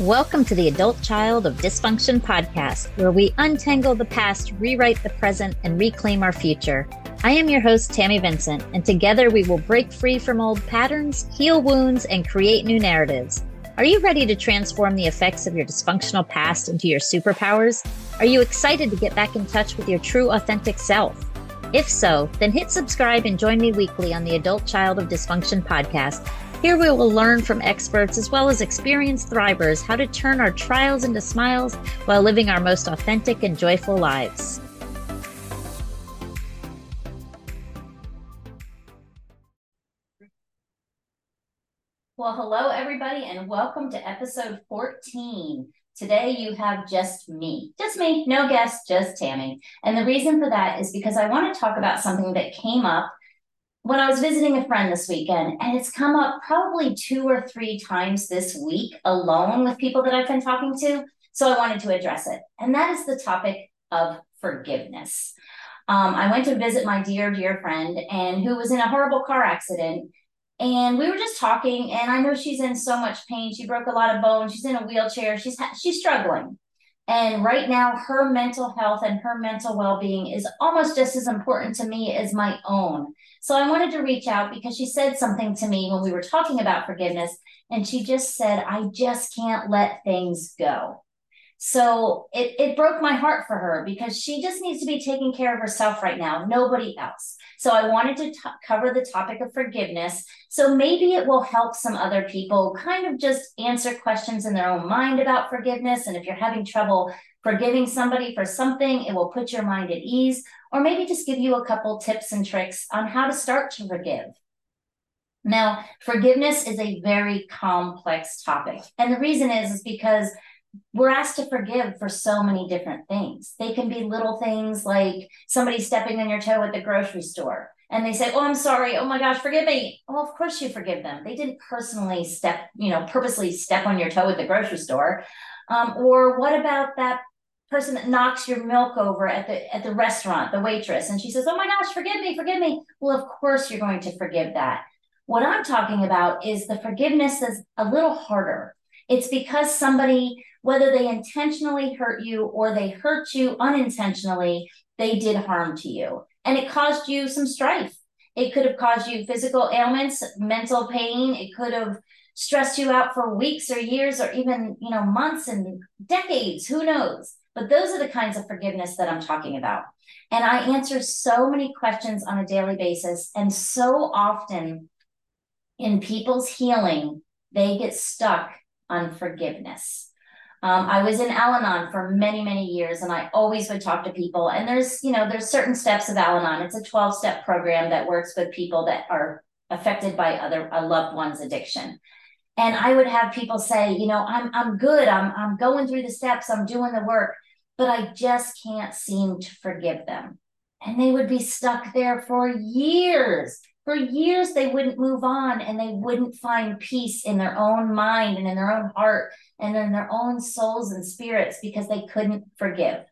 Welcome to the Adult Child of Dysfunction podcast, where we untangle the past, rewrite the present, and reclaim our future. I am your host, Tammy Vincent, and together we will break free from old patterns, heal wounds, and create new narratives. Are you ready to transform the effects of your dysfunctional past into your superpowers? Are you excited to get back in touch with your true, authentic self? If so, then hit subscribe and join me weekly on the Adult Child of Dysfunction podcast here we will learn from experts as well as experienced thrivers how to turn our trials into smiles while living our most authentic and joyful lives. Well, hello, everybody, and welcome to episode 14. Today, you have just me, just me, no guest, just Tammy. And the reason for that is because I want to talk about something that came up when I was visiting a friend this weekend, and it's come up probably two or three times this week alone with people that I've been talking to. So I wanted to address it. And that is the topic of forgiveness. Um, I went to visit my dear, dear friend and who was in a horrible car accident. And we were just talking, and I know she's in so much pain. She broke a lot of bones. She's in a wheelchair. She's ha- she's struggling. And right now, her mental health and her mental well being is almost just as important to me as my own. So I wanted to reach out because she said something to me when we were talking about forgiveness. And she just said, I just can't let things go. So it, it broke my heart for her because she just needs to be taking care of herself right now, nobody else. So I wanted to t- cover the topic of forgiveness. So maybe it will help some other people kind of just answer questions in their own mind about forgiveness. And if you're having trouble forgiving somebody for something, it will put your mind at ease, or maybe just give you a couple tips and tricks on how to start to forgive. Now, forgiveness is a very complex topic. And the reason is, is because we're asked to forgive for so many different things. They can be little things like somebody stepping on your toe at the grocery store and they say, Oh, I'm sorry. Oh my gosh, forgive me. Well, of course you forgive them. They didn't personally step, you know, purposely step on your toe at the grocery store. Um, or what about that person that knocks your milk over at the at the restaurant, the waitress, and she says, "Oh my gosh, forgive me, forgive me." Well, of course you're going to forgive that. What I'm talking about is the forgiveness is a little harder. It's because somebody, whether they intentionally hurt you or they hurt you unintentionally, they did harm to you, and it caused you some strife. It could have caused you physical ailments, mental pain. It could have stressed you out for weeks or years or even, you know, months and decades, who knows? But those are the kinds of forgiveness that I'm talking about. And I answer so many questions on a daily basis. And so often in people's healing, they get stuck on forgiveness. Um, I was in Al Anon for many, many years, and I always would talk to people. And there's, you know, there's certain steps of Al Anon. It's a 12 step program that works with people that are affected by other a loved one's addiction. And i would have people say you know i'm i'm good. I'm i'm going through the steps. I'm doing the work. But i just can't seem to forgive them. And they would be stuck there for years for years they wouldn't move on and they wouldn't find peace in their own mind and in their own heart and in their own souls and spirits because they couldn't forgive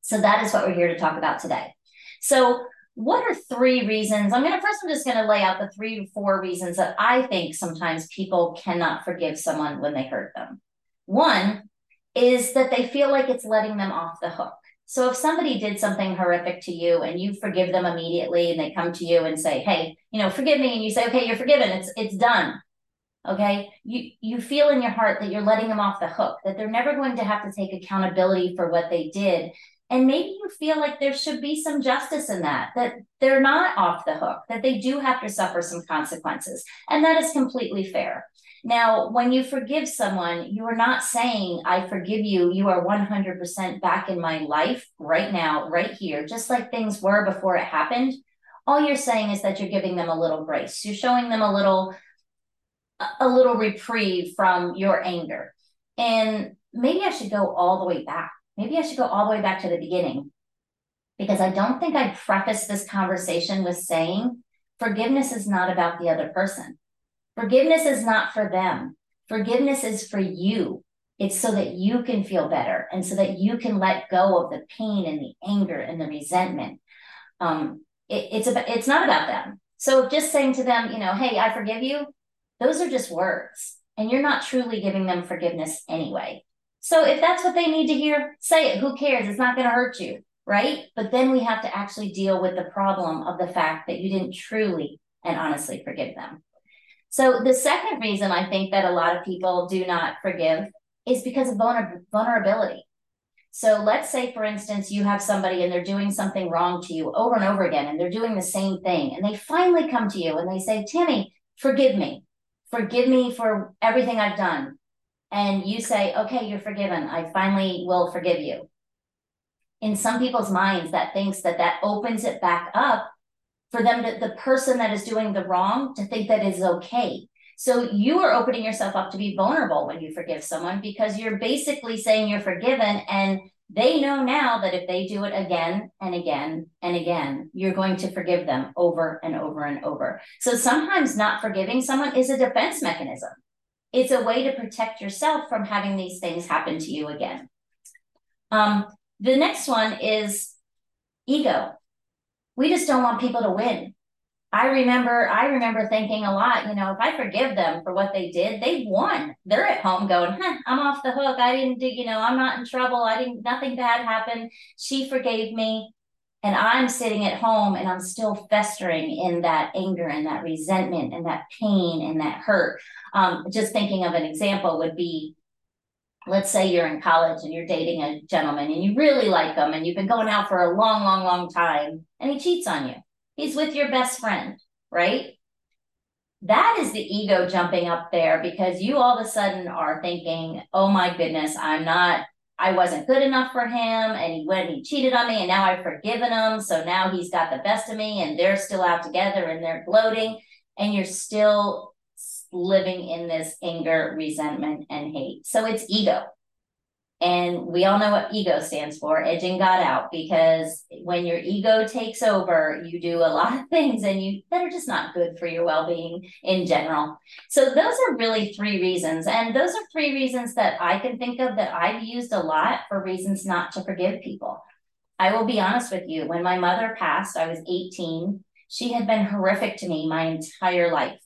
so that is what we're here to talk about today so what are three reasons? I'm going to first, I'm just going to lay out the three to four reasons that I think sometimes people cannot forgive someone when they hurt them. One is that they feel like it's letting them off the hook. So if somebody did something horrific to you and you forgive them immediately and they come to you and say, "Hey, you know, forgive me." And you say, "Okay, you're forgiven. It's it's done." Okay? You you feel in your heart that you're letting them off the hook, that they're never going to have to take accountability for what they did and maybe you feel like there should be some justice in that, that they're not off the hook, that they do have to suffer some consequences. And that is completely fair. Now, when you forgive someone, you are not saying, I forgive you. You are 100% back in my life right now, right here, just like things were before it happened. All you're saying is that you're giving them a little grace. You're showing them a little, a little reprieve from your anger. And maybe I should go all the way back maybe I should go all the way back to the beginning because I don't think I preface this conversation with saying forgiveness is not about the other person. Forgiveness is not for them. Forgiveness is for you. It's so that you can feel better and so that you can let go of the pain and the anger and the resentment. Um, it, it's about, it's not about them. So just saying to them, you know, hey, I forgive you, those are just words. and you're not truly giving them forgiveness anyway. So if that's what they need to hear, say it. Who cares? It's not going to hurt you, right? But then we have to actually deal with the problem of the fact that you didn't truly and honestly forgive them. So the second reason I think that a lot of people do not forgive is because of vulner- vulnerability. So let's say, for instance, you have somebody and they're doing something wrong to you over and over again, and they're doing the same thing. And they finally come to you and they say, Tammy, forgive me. Forgive me for everything I've done. And you say, okay, you're forgiven. I finally will forgive you. In some people's minds, that thinks that that opens it back up for them to, the person that is doing the wrong to think that is okay. So you are opening yourself up to be vulnerable when you forgive someone because you're basically saying you're forgiven and they know now that if they do it again and again and again, you're going to forgive them over and over and over. So sometimes not forgiving someone is a defense mechanism. It's a way to protect yourself from having these things happen to you again. Um, the next one is ego. We just don't want people to win. I remember, I remember thinking a lot, you know, if I forgive them for what they did, they won. They're at home going, huh, I'm off the hook. I didn't do, you know, I'm not in trouble. I didn't, nothing bad happened. She forgave me. And I'm sitting at home and I'm still festering in that anger and that resentment and that pain and that hurt. Um, just thinking of an example would be let's say you're in college and you're dating a gentleman and you really like them and you've been going out for a long, long, long time and he cheats on you He's with your best friend, right? That is the ego jumping up there because you all of a sudden are thinking, oh my goodness, I'm not, I wasn't good enough for him. And he went, and he cheated on me and now I've forgiven him. So now he's got the best of me and they're still out together and they're gloating. And you're still living in this anger, resentment, and hate. So it's ego. And we all know what ego stands for, edging God out, because when your ego takes over, you do a lot of things and you that are just not good for your well-being in general. So those are really three reasons. And those are three reasons that I can think of that I've used a lot for reasons not to forgive people. I will be honest with you, when my mother passed, I was 18. She had been horrific to me my entire life.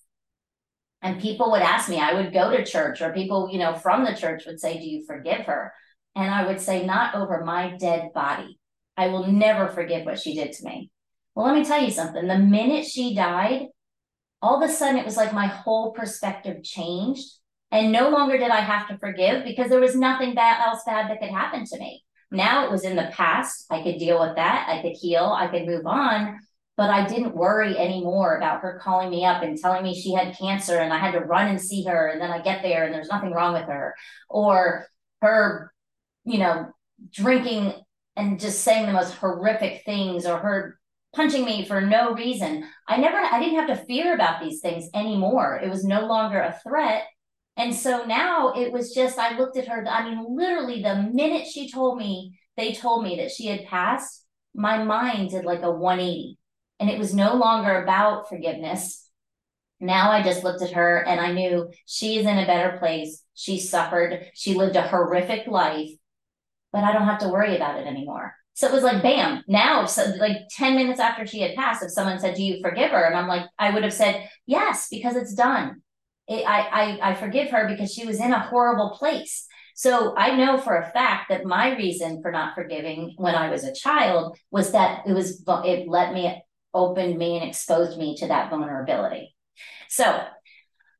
And people would ask me, I would go to church, or people, you know, from the church would say, Do you forgive her? And I would say, Not over my dead body. I will never forgive what she did to me. Well, let me tell you something. The minute she died, all of a sudden it was like my whole perspective changed. And no longer did I have to forgive because there was nothing bad, else bad that could happen to me. Now it was in the past. I could deal with that. I could heal. I could move on but I didn't worry anymore about her calling me up and telling me she had cancer and I had to run and see her. And then I get there and there's nothing wrong with her, or her, you know, drinking and just saying the most horrific things, or her punching me for no reason. I never, I didn't have to fear about these things anymore. It was no longer a threat. And so now it was just, I looked at her, I mean, literally the minute she told me, they told me that she had passed, my mind did like a 180 and it was no longer about forgiveness. Now I just looked at her and I knew she is in a better place. She suffered, she lived a horrific life, but I don't have to worry about it anymore. So it was like, bam, now, so like 10 minutes after she had passed, if someone said, Do you forgive her? And I'm like, I would have said, Yes, because it's done. It, I, I, I forgive her because she was in a horrible place. So I know for a fact that my reason for not forgiving when I was a child was that it was, it let me opened me and exposed me to that vulnerability. So,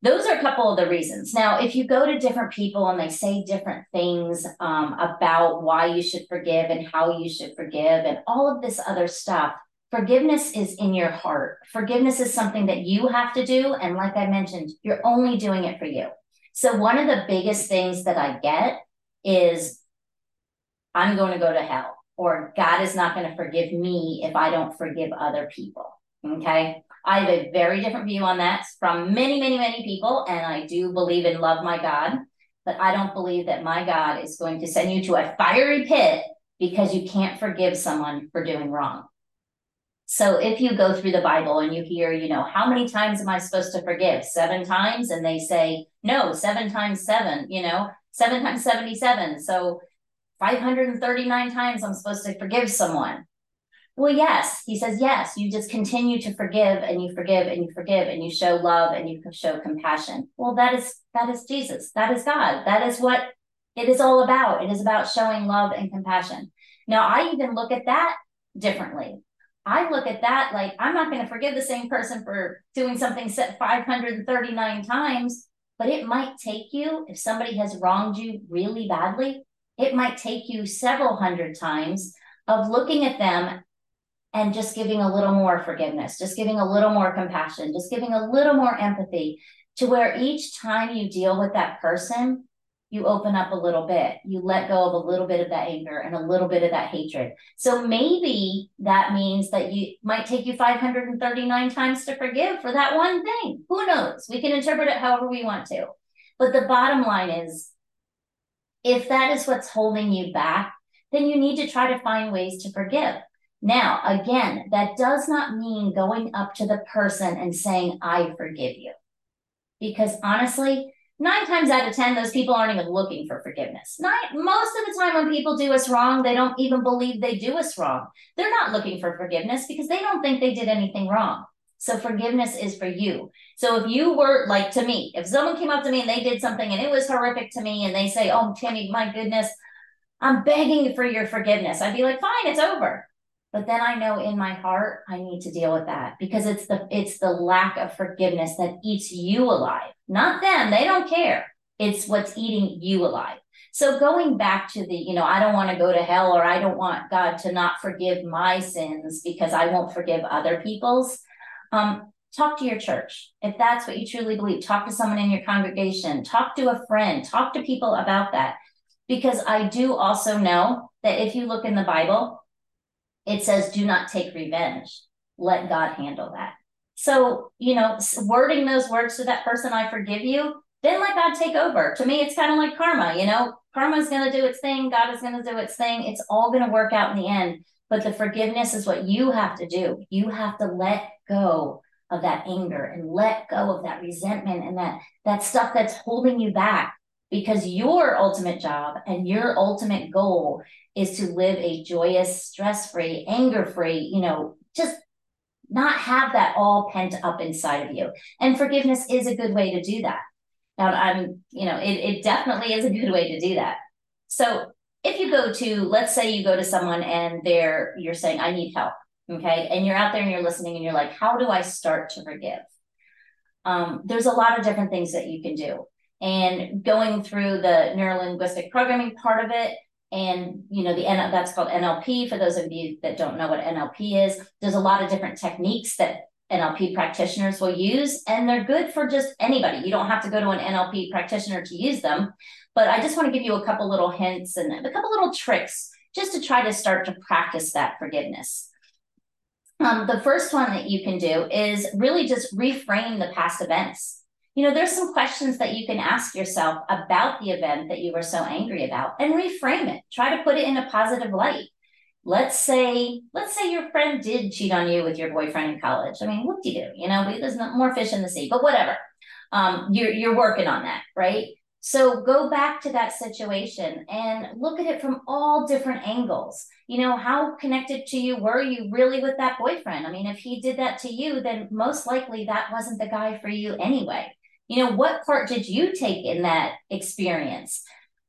those are a couple of the reasons. Now, if you go to different people and they say different things um, about why you should forgive and how you should forgive and all of this other stuff, forgiveness is in your heart. Forgiveness is something that you have to do. And like I mentioned, you're only doing it for you. So, one of the biggest things that I get is I'm going to go to hell or God is not going to forgive me if I don't forgive other people. Okay. I have a very different view on that from many, many, many people. And I do believe and love my God, but I don't believe that my God is going to send you to a fiery pit because you can't forgive someone for doing wrong. So if you go through the Bible and you hear, you know, how many times am I supposed to forgive? Seven times? And they say, no, seven times seven, you know, seven times 77. So 539 times I'm supposed to forgive someone. Well, yes, he says, yes, you just continue to forgive and you forgive and you forgive and you show love and you show compassion. Well, that is that is Jesus. That is God. That is what it is all about. It is about showing love and compassion. Now, I even look at that differently. I look at that like I'm not going to forgive the same person for doing something set 539 times, but it might take you, if somebody has wronged you really badly, it might take you several hundred times of looking at them and just giving a little more forgiveness, just giving a little more compassion, just giving a little more empathy to where each time you deal with that person, you open up a little bit, you let go of a little bit of that anger and a little bit of that hatred. So maybe that means that you might take you 539 times to forgive for that one thing. Who knows? We can interpret it however we want to. But the bottom line is if that is what's holding you back, then you need to try to find ways to forgive. Now, again, that does not mean going up to the person and saying, I forgive you. Because honestly, nine times out of 10, those people aren't even looking for forgiveness. Nine, most of the time, when people do us wrong, they don't even believe they do us wrong. They're not looking for forgiveness because they don't think they did anything wrong. So forgiveness is for you. So if you were like to me, if someone came up to me and they did something and it was horrific to me and they say, Oh, Tammy, my goodness, I'm begging for your forgiveness, I'd be like, fine, it's over. But then i know in my heart i need to deal with that because it's the it's the lack of forgiveness that eats you alive. Not them they don't care. It's what's eating you alive. So going back to the you know i don't want to go to hell or i don't want god to not forgive my sins because i won't forgive other people's um, talk to your church if that's what you truly believe talk to someone in your congregation talk to a friend talk to people about that because i do also know that if you look in the bible it says, do not take revenge. Let God handle that. So, you know, wording those words to that person, I forgive you, then let God take over. To me, it's kind of like karma, you know, karma is going to do its thing. God is going to do its thing. It's all going to work out in the end. But the forgiveness is what you have to do. You have to let go of that anger and let go of that resentment and that that stuff that's holding you back because your ultimate job and your ultimate goal is to live a joyous, stress free, anger free, you know, just not have that all pent up inside of you. And forgiveness is a good way to do that. Now, I'm, you know, it, it definitely is a good way to do that. So if you go to, let's say you go to someone and they're, you're saying, I need help. Okay. And you're out there and you're listening and you're like, how do I start to forgive? Um, there's a lot of different things that you can do. And going through the neurolinguistic programming part of it, and you know the that's called NLP. For those of you that don't know what NLP is, there's a lot of different techniques that NLP practitioners will use, and they're good for just anybody. You don't have to go to an NLP practitioner to use them. But I just want to give you a couple little hints and a couple little tricks just to try to start to practice that forgiveness. Um, the first one that you can do is really just reframe the past events you know, there's some questions that you can ask yourself about the event that you were so angry about and reframe it. Try to put it in a positive light. Let's say, let's say your friend did cheat on you with your boyfriend in college. I mean, what do you do? You know, there's more fish in the sea, but whatever. Um, you're you're working on that, right? So go back to that situation and look at it from all different angles. You know, how connected to you were you really with that boyfriend? I mean, if he did that to you, then most likely that wasn't the guy for you anyway you know what part did you take in that experience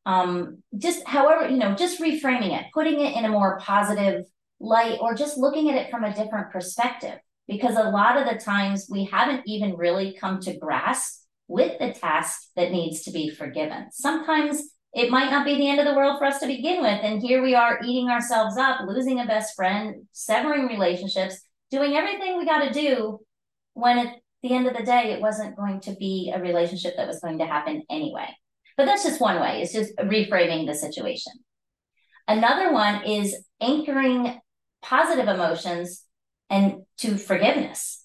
um just however you know just reframing it putting it in a more positive light or just looking at it from a different perspective because a lot of the times we haven't even really come to grasp with the task that needs to be forgiven sometimes it might not be the end of the world for us to begin with and here we are eating ourselves up losing a best friend severing relationships doing everything we got to do when it the end of the day, it wasn't going to be a relationship that was going to happen anyway. But that's just one way, it's just reframing the situation. Another one is anchoring positive emotions and to forgiveness.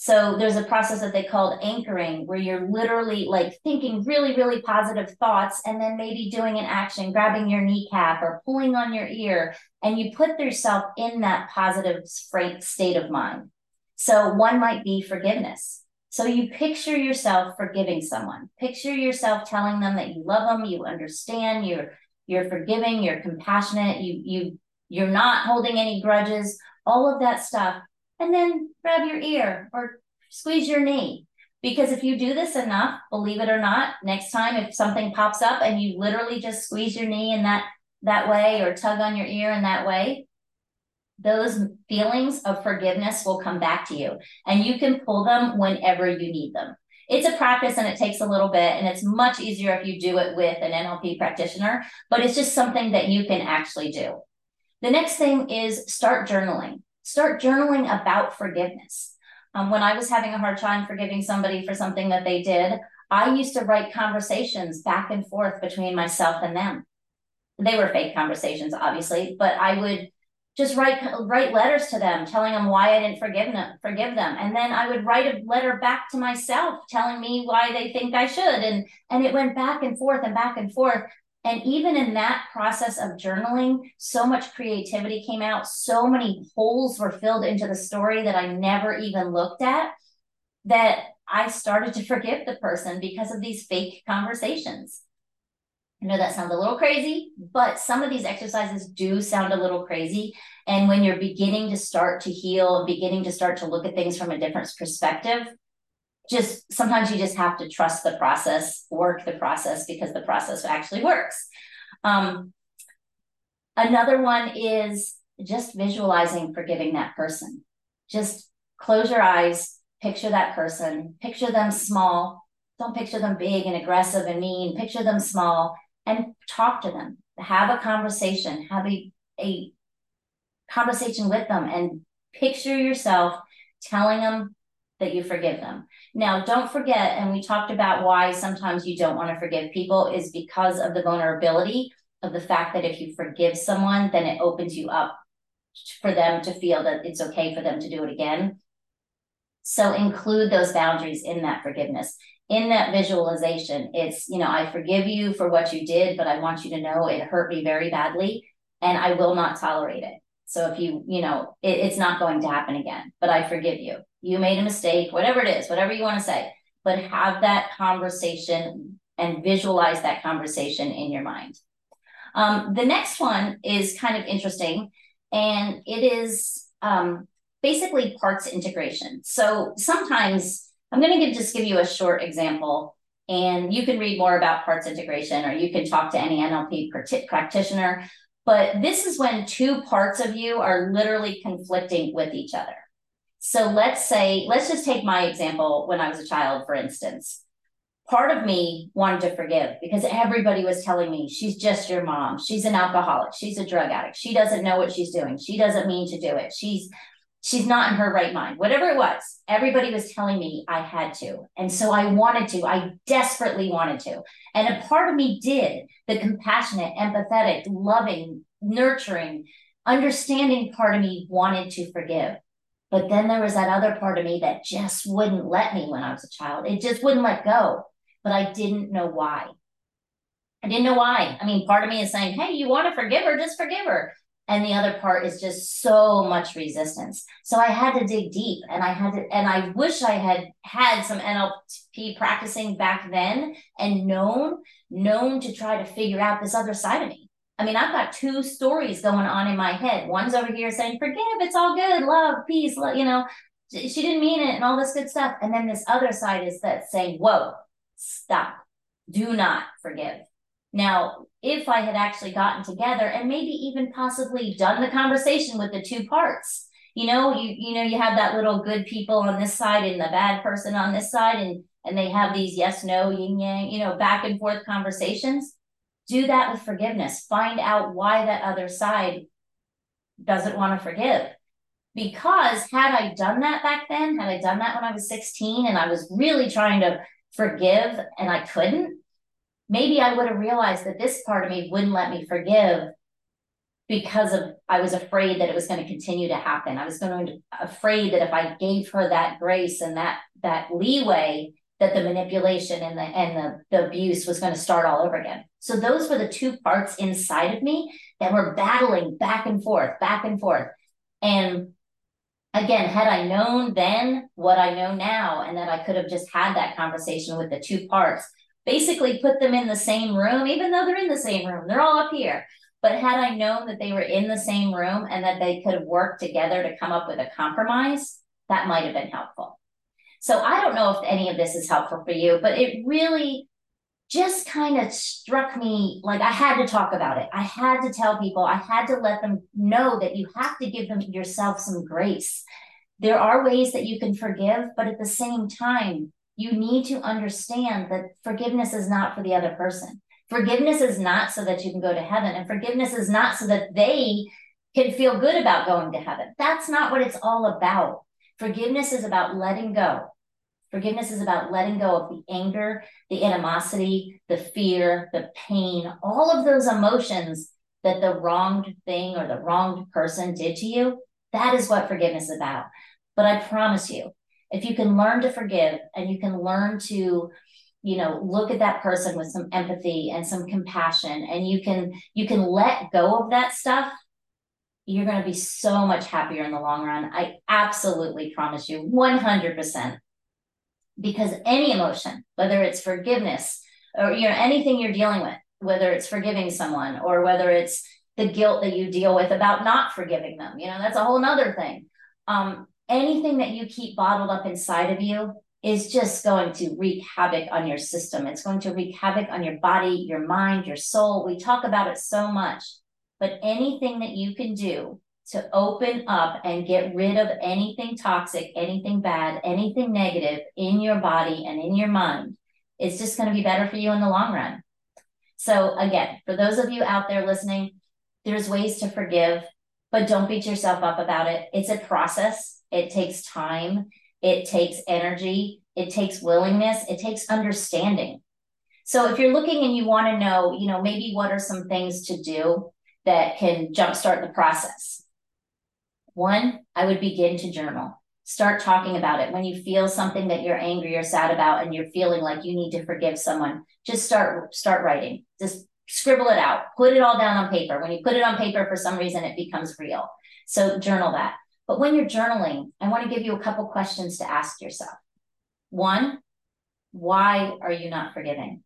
So there's a process that they called anchoring, where you're literally like thinking really, really positive thoughts and then maybe doing an action, grabbing your kneecap or pulling on your ear, and you put yourself in that positive state of mind. So one might be forgiveness. So you picture yourself forgiving someone. Picture yourself telling them that you love them, you understand, you're you're forgiving, you're compassionate, you you you're not holding any grudges. all of that stuff, and then grab your ear or squeeze your knee. Because if you do this enough, believe it or not, next time if something pops up and you literally just squeeze your knee in that that way or tug on your ear in that way, those feelings of forgiveness will come back to you and you can pull them whenever you need them. It's a practice and it takes a little bit and it's much easier if you do it with an NLP practitioner, but it's just something that you can actually do. The next thing is start journaling. Start journaling about forgiveness. Um, when I was having a hard time forgiving somebody for something that they did, I used to write conversations back and forth between myself and them. They were fake conversations, obviously, but I would just write write letters to them telling them why I didn't forgive them forgive them. And then I would write a letter back to myself telling me why they think I should. And and it went back and forth and back and forth. And even in that process of journaling so much creativity came out. So many holes were filled into the story that I never even looked at that I started to forgive the person because of these fake conversations I know that sounds a little crazy, but some of these exercises do sound a little crazy. And when you're beginning to start to heal, beginning to start to look at things from a different perspective, just sometimes you just have to trust the process, work the process because the process actually works. Um, another one is just visualizing forgiving that person. Just close your eyes, picture that person, picture them small. Don't picture them big and aggressive and mean. Picture them small and talk to them, have a conversation, have a, a conversation with them, and picture yourself telling them that you forgive them. Now, don't forget, and we talked about why sometimes you don't want to forgive people is because of the vulnerability of the fact that if you forgive someone, then it opens you up for them to feel that it's okay for them to do it again. So include those boundaries in that forgiveness in that visualization, it's, you know, I forgive you for what you did, but I want you to know it hurt me very badly and I will not tolerate it. So if you, you know, it, it's not going to happen again, but I forgive you. You made a mistake, whatever it is, whatever you want to say, but have that conversation and visualize that conversation in your mind. Um, the next one is kind of interesting, and it is um, basically parts integration. So sometimes I'm going to just give you a short example, and you can read more about parts integration or you can talk to any NLP practitioner. But this is when two parts of you are literally conflicting with each other. So let's say, let's just take my example when I was a child, for instance. Part of me wanted to forgive because everybody was telling me she's just your mom. She's an alcoholic. She's a drug addict. She doesn't know what she's doing. She doesn't mean to do it. She's she's not in her right mind, whatever it was. Everybody was telling me I had to. And so I wanted to, I desperately wanted to. And a part of me did the compassionate, empathetic, loving, nurturing, understanding part of me wanted to forgive. But then there was that other part of me that just wouldn't let me when I was a child. It just wouldn't let go. But I didn't know why. I didn't know why. I mean, part of me is saying, hey, you want to forgive her, just forgive her and the other part is just so much resistance. So i had to dig deep and i had to and i wish i had had some nlp practicing back then and known known to try to figure out this other side of me. I mean i've got two stories going on in my head. One's over here saying forgive it's all good love peace love, you know. She didn't mean it and all this good stuff. And then this other side is that saying whoa stop. Do not forgive. Now, if I had actually gotten together and maybe even possibly done the conversation with the two parts, you know, you you know, you have that little good people on this side and the bad person on this side, and and they have these yes, no, yin yang, you know, back and forth conversations. Do that with forgiveness. Find out why that other side doesn't want to forgive. Because had I done that back then, had I done that when I was 16 and I was really trying to forgive and I couldn't, maybe I would have realized that this part of me wouldn't let me forgive because of I was afraid that it was going to continue to happen. I was going to afraid that if I gave her that grace and that that leeway, that the manipulation and the and the, the abuse was going to start all over again. So those were the two parts inside of me that were battling back and forth, back and forth. And again, had I known then what I know now, and that I could have just had that conversation with the two parts, basically put them in the same room, even though they're in the same room, they're all up here. But had I known that they were in the same room and that they could have worked together to come up with a compromise, that might have been helpful. So I don't know if any of this is helpful for you, but it really just kind of struck me like I had to talk about it. I had to tell people, I had to let them know that you have to give them yourself some grace. There are ways that you can forgive, but at the same time, you need to understand that forgiveness is not for the other person. Forgiveness is not so that you can go to heaven, and forgiveness is not so that they can feel good about going to heaven. That's not what it's all about. Forgiveness is about letting go. Forgiveness is about letting go of the anger, the animosity, the fear, the pain, all of those emotions that the wronged thing or the wronged person did to you. That is what forgiveness is about. But I promise you, if you can learn to forgive and you can learn to you know look at that person with some empathy and some compassion and you can you can let go of that stuff you're going to be so much happier in the long run. I absolutely promise you 100% because any emotion whether it's forgiveness or you know anything you're dealing with whether it's forgiving someone or whether it's the guilt that you deal with about not forgiving them you know that's a whole nother thing. Um, anything that you keep bottled up inside of you is just going to wreak havoc on your system. It's going to wreak havoc on your body, your mind, your soul. We talk about it so much, but anything that you can do to open up and get rid of anything toxic, anything bad, anything negative in your body and in your mind is just going to be better for you in the long run. So, again, for those of you out there listening, there's ways to forgive, but don't beat yourself up about it. It's a process, it takes time it takes energy, it takes willingness, it takes understanding. So if you're looking and you want to know, you know, maybe what are some things to do that can jumpstart the process? One, I would begin to journal. Start talking about it. When you feel something that you're angry or sad about and you're feeling like you need to forgive someone, just start start writing. Just scribble it out. Put it all down on paper. When you put it on paper for some reason it becomes real. So journal that. But when you're journaling, I want to give you a couple questions to ask yourself. One, why are you not forgiving?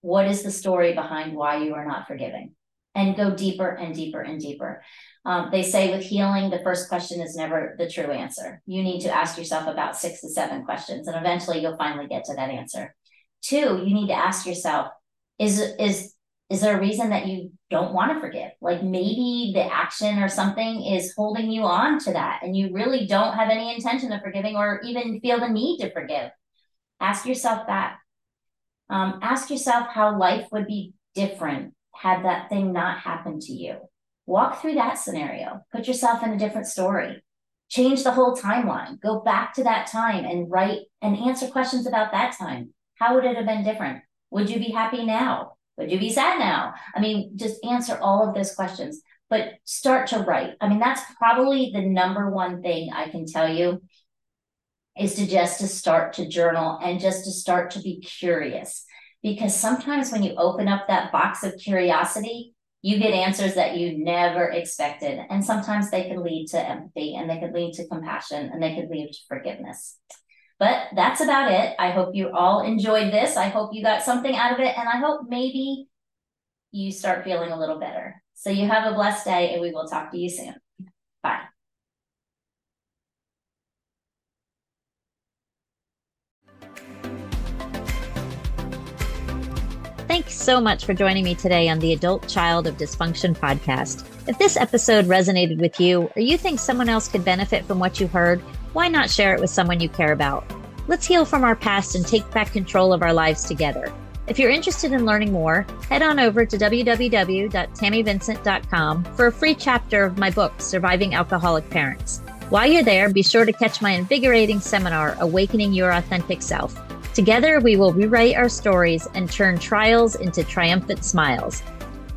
What is the story behind why you are not forgiving? And go deeper and deeper and deeper. Um, they say with healing, the first question is never the true answer. You need to ask yourself about six to seven questions, and eventually you'll finally get to that answer. Two, you need to ask yourself, is, is is there a reason that you don't want to forgive? Like maybe the action or something is holding you on to that and you really don't have any intention of forgiving or even feel the need to forgive. Ask yourself that. Um, ask yourself how life would be different had that thing not happened to you. Walk through that scenario, put yourself in a different story, change the whole timeline, go back to that time and write and answer questions about that time. How would it have been different? Would you be happy now? Would you be sad now? I mean, just answer all of those questions, but start to write. I mean, that's probably the number one thing I can tell you is to just to start to journal and just to start to be curious. Because sometimes when you open up that box of curiosity, you get answers that you never expected. And sometimes they can lead to empathy and they could lead to compassion and they could lead to forgiveness. But that's about it. I hope you all enjoyed this. I hope you got something out of it. And I hope maybe you start feeling a little better. So you have a blessed day and we will talk to you soon. Bye. Thanks so much for joining me today on the Adult Child of Dysfunction podcast. If this episode resonated with you or you think someone else could benefit from what you heard, why not share it with someone you care about? Let's heal from our past and take back control of our lives together. If you're interested in learning more, head on over to www.tammyvincent.com for a free chapter of my book, Surviving Alcoholic Parents. While you're there, be sure to catch my invigorating seminar, Awakening Your Authentic Self. Together, we will rewrite our stories and turn trials into triumphant smiles.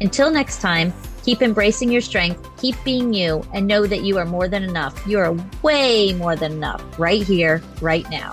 Until next time, Keep embracing your strength, keep being you, and know that you are more than enough. You are way more than enough right here, right now.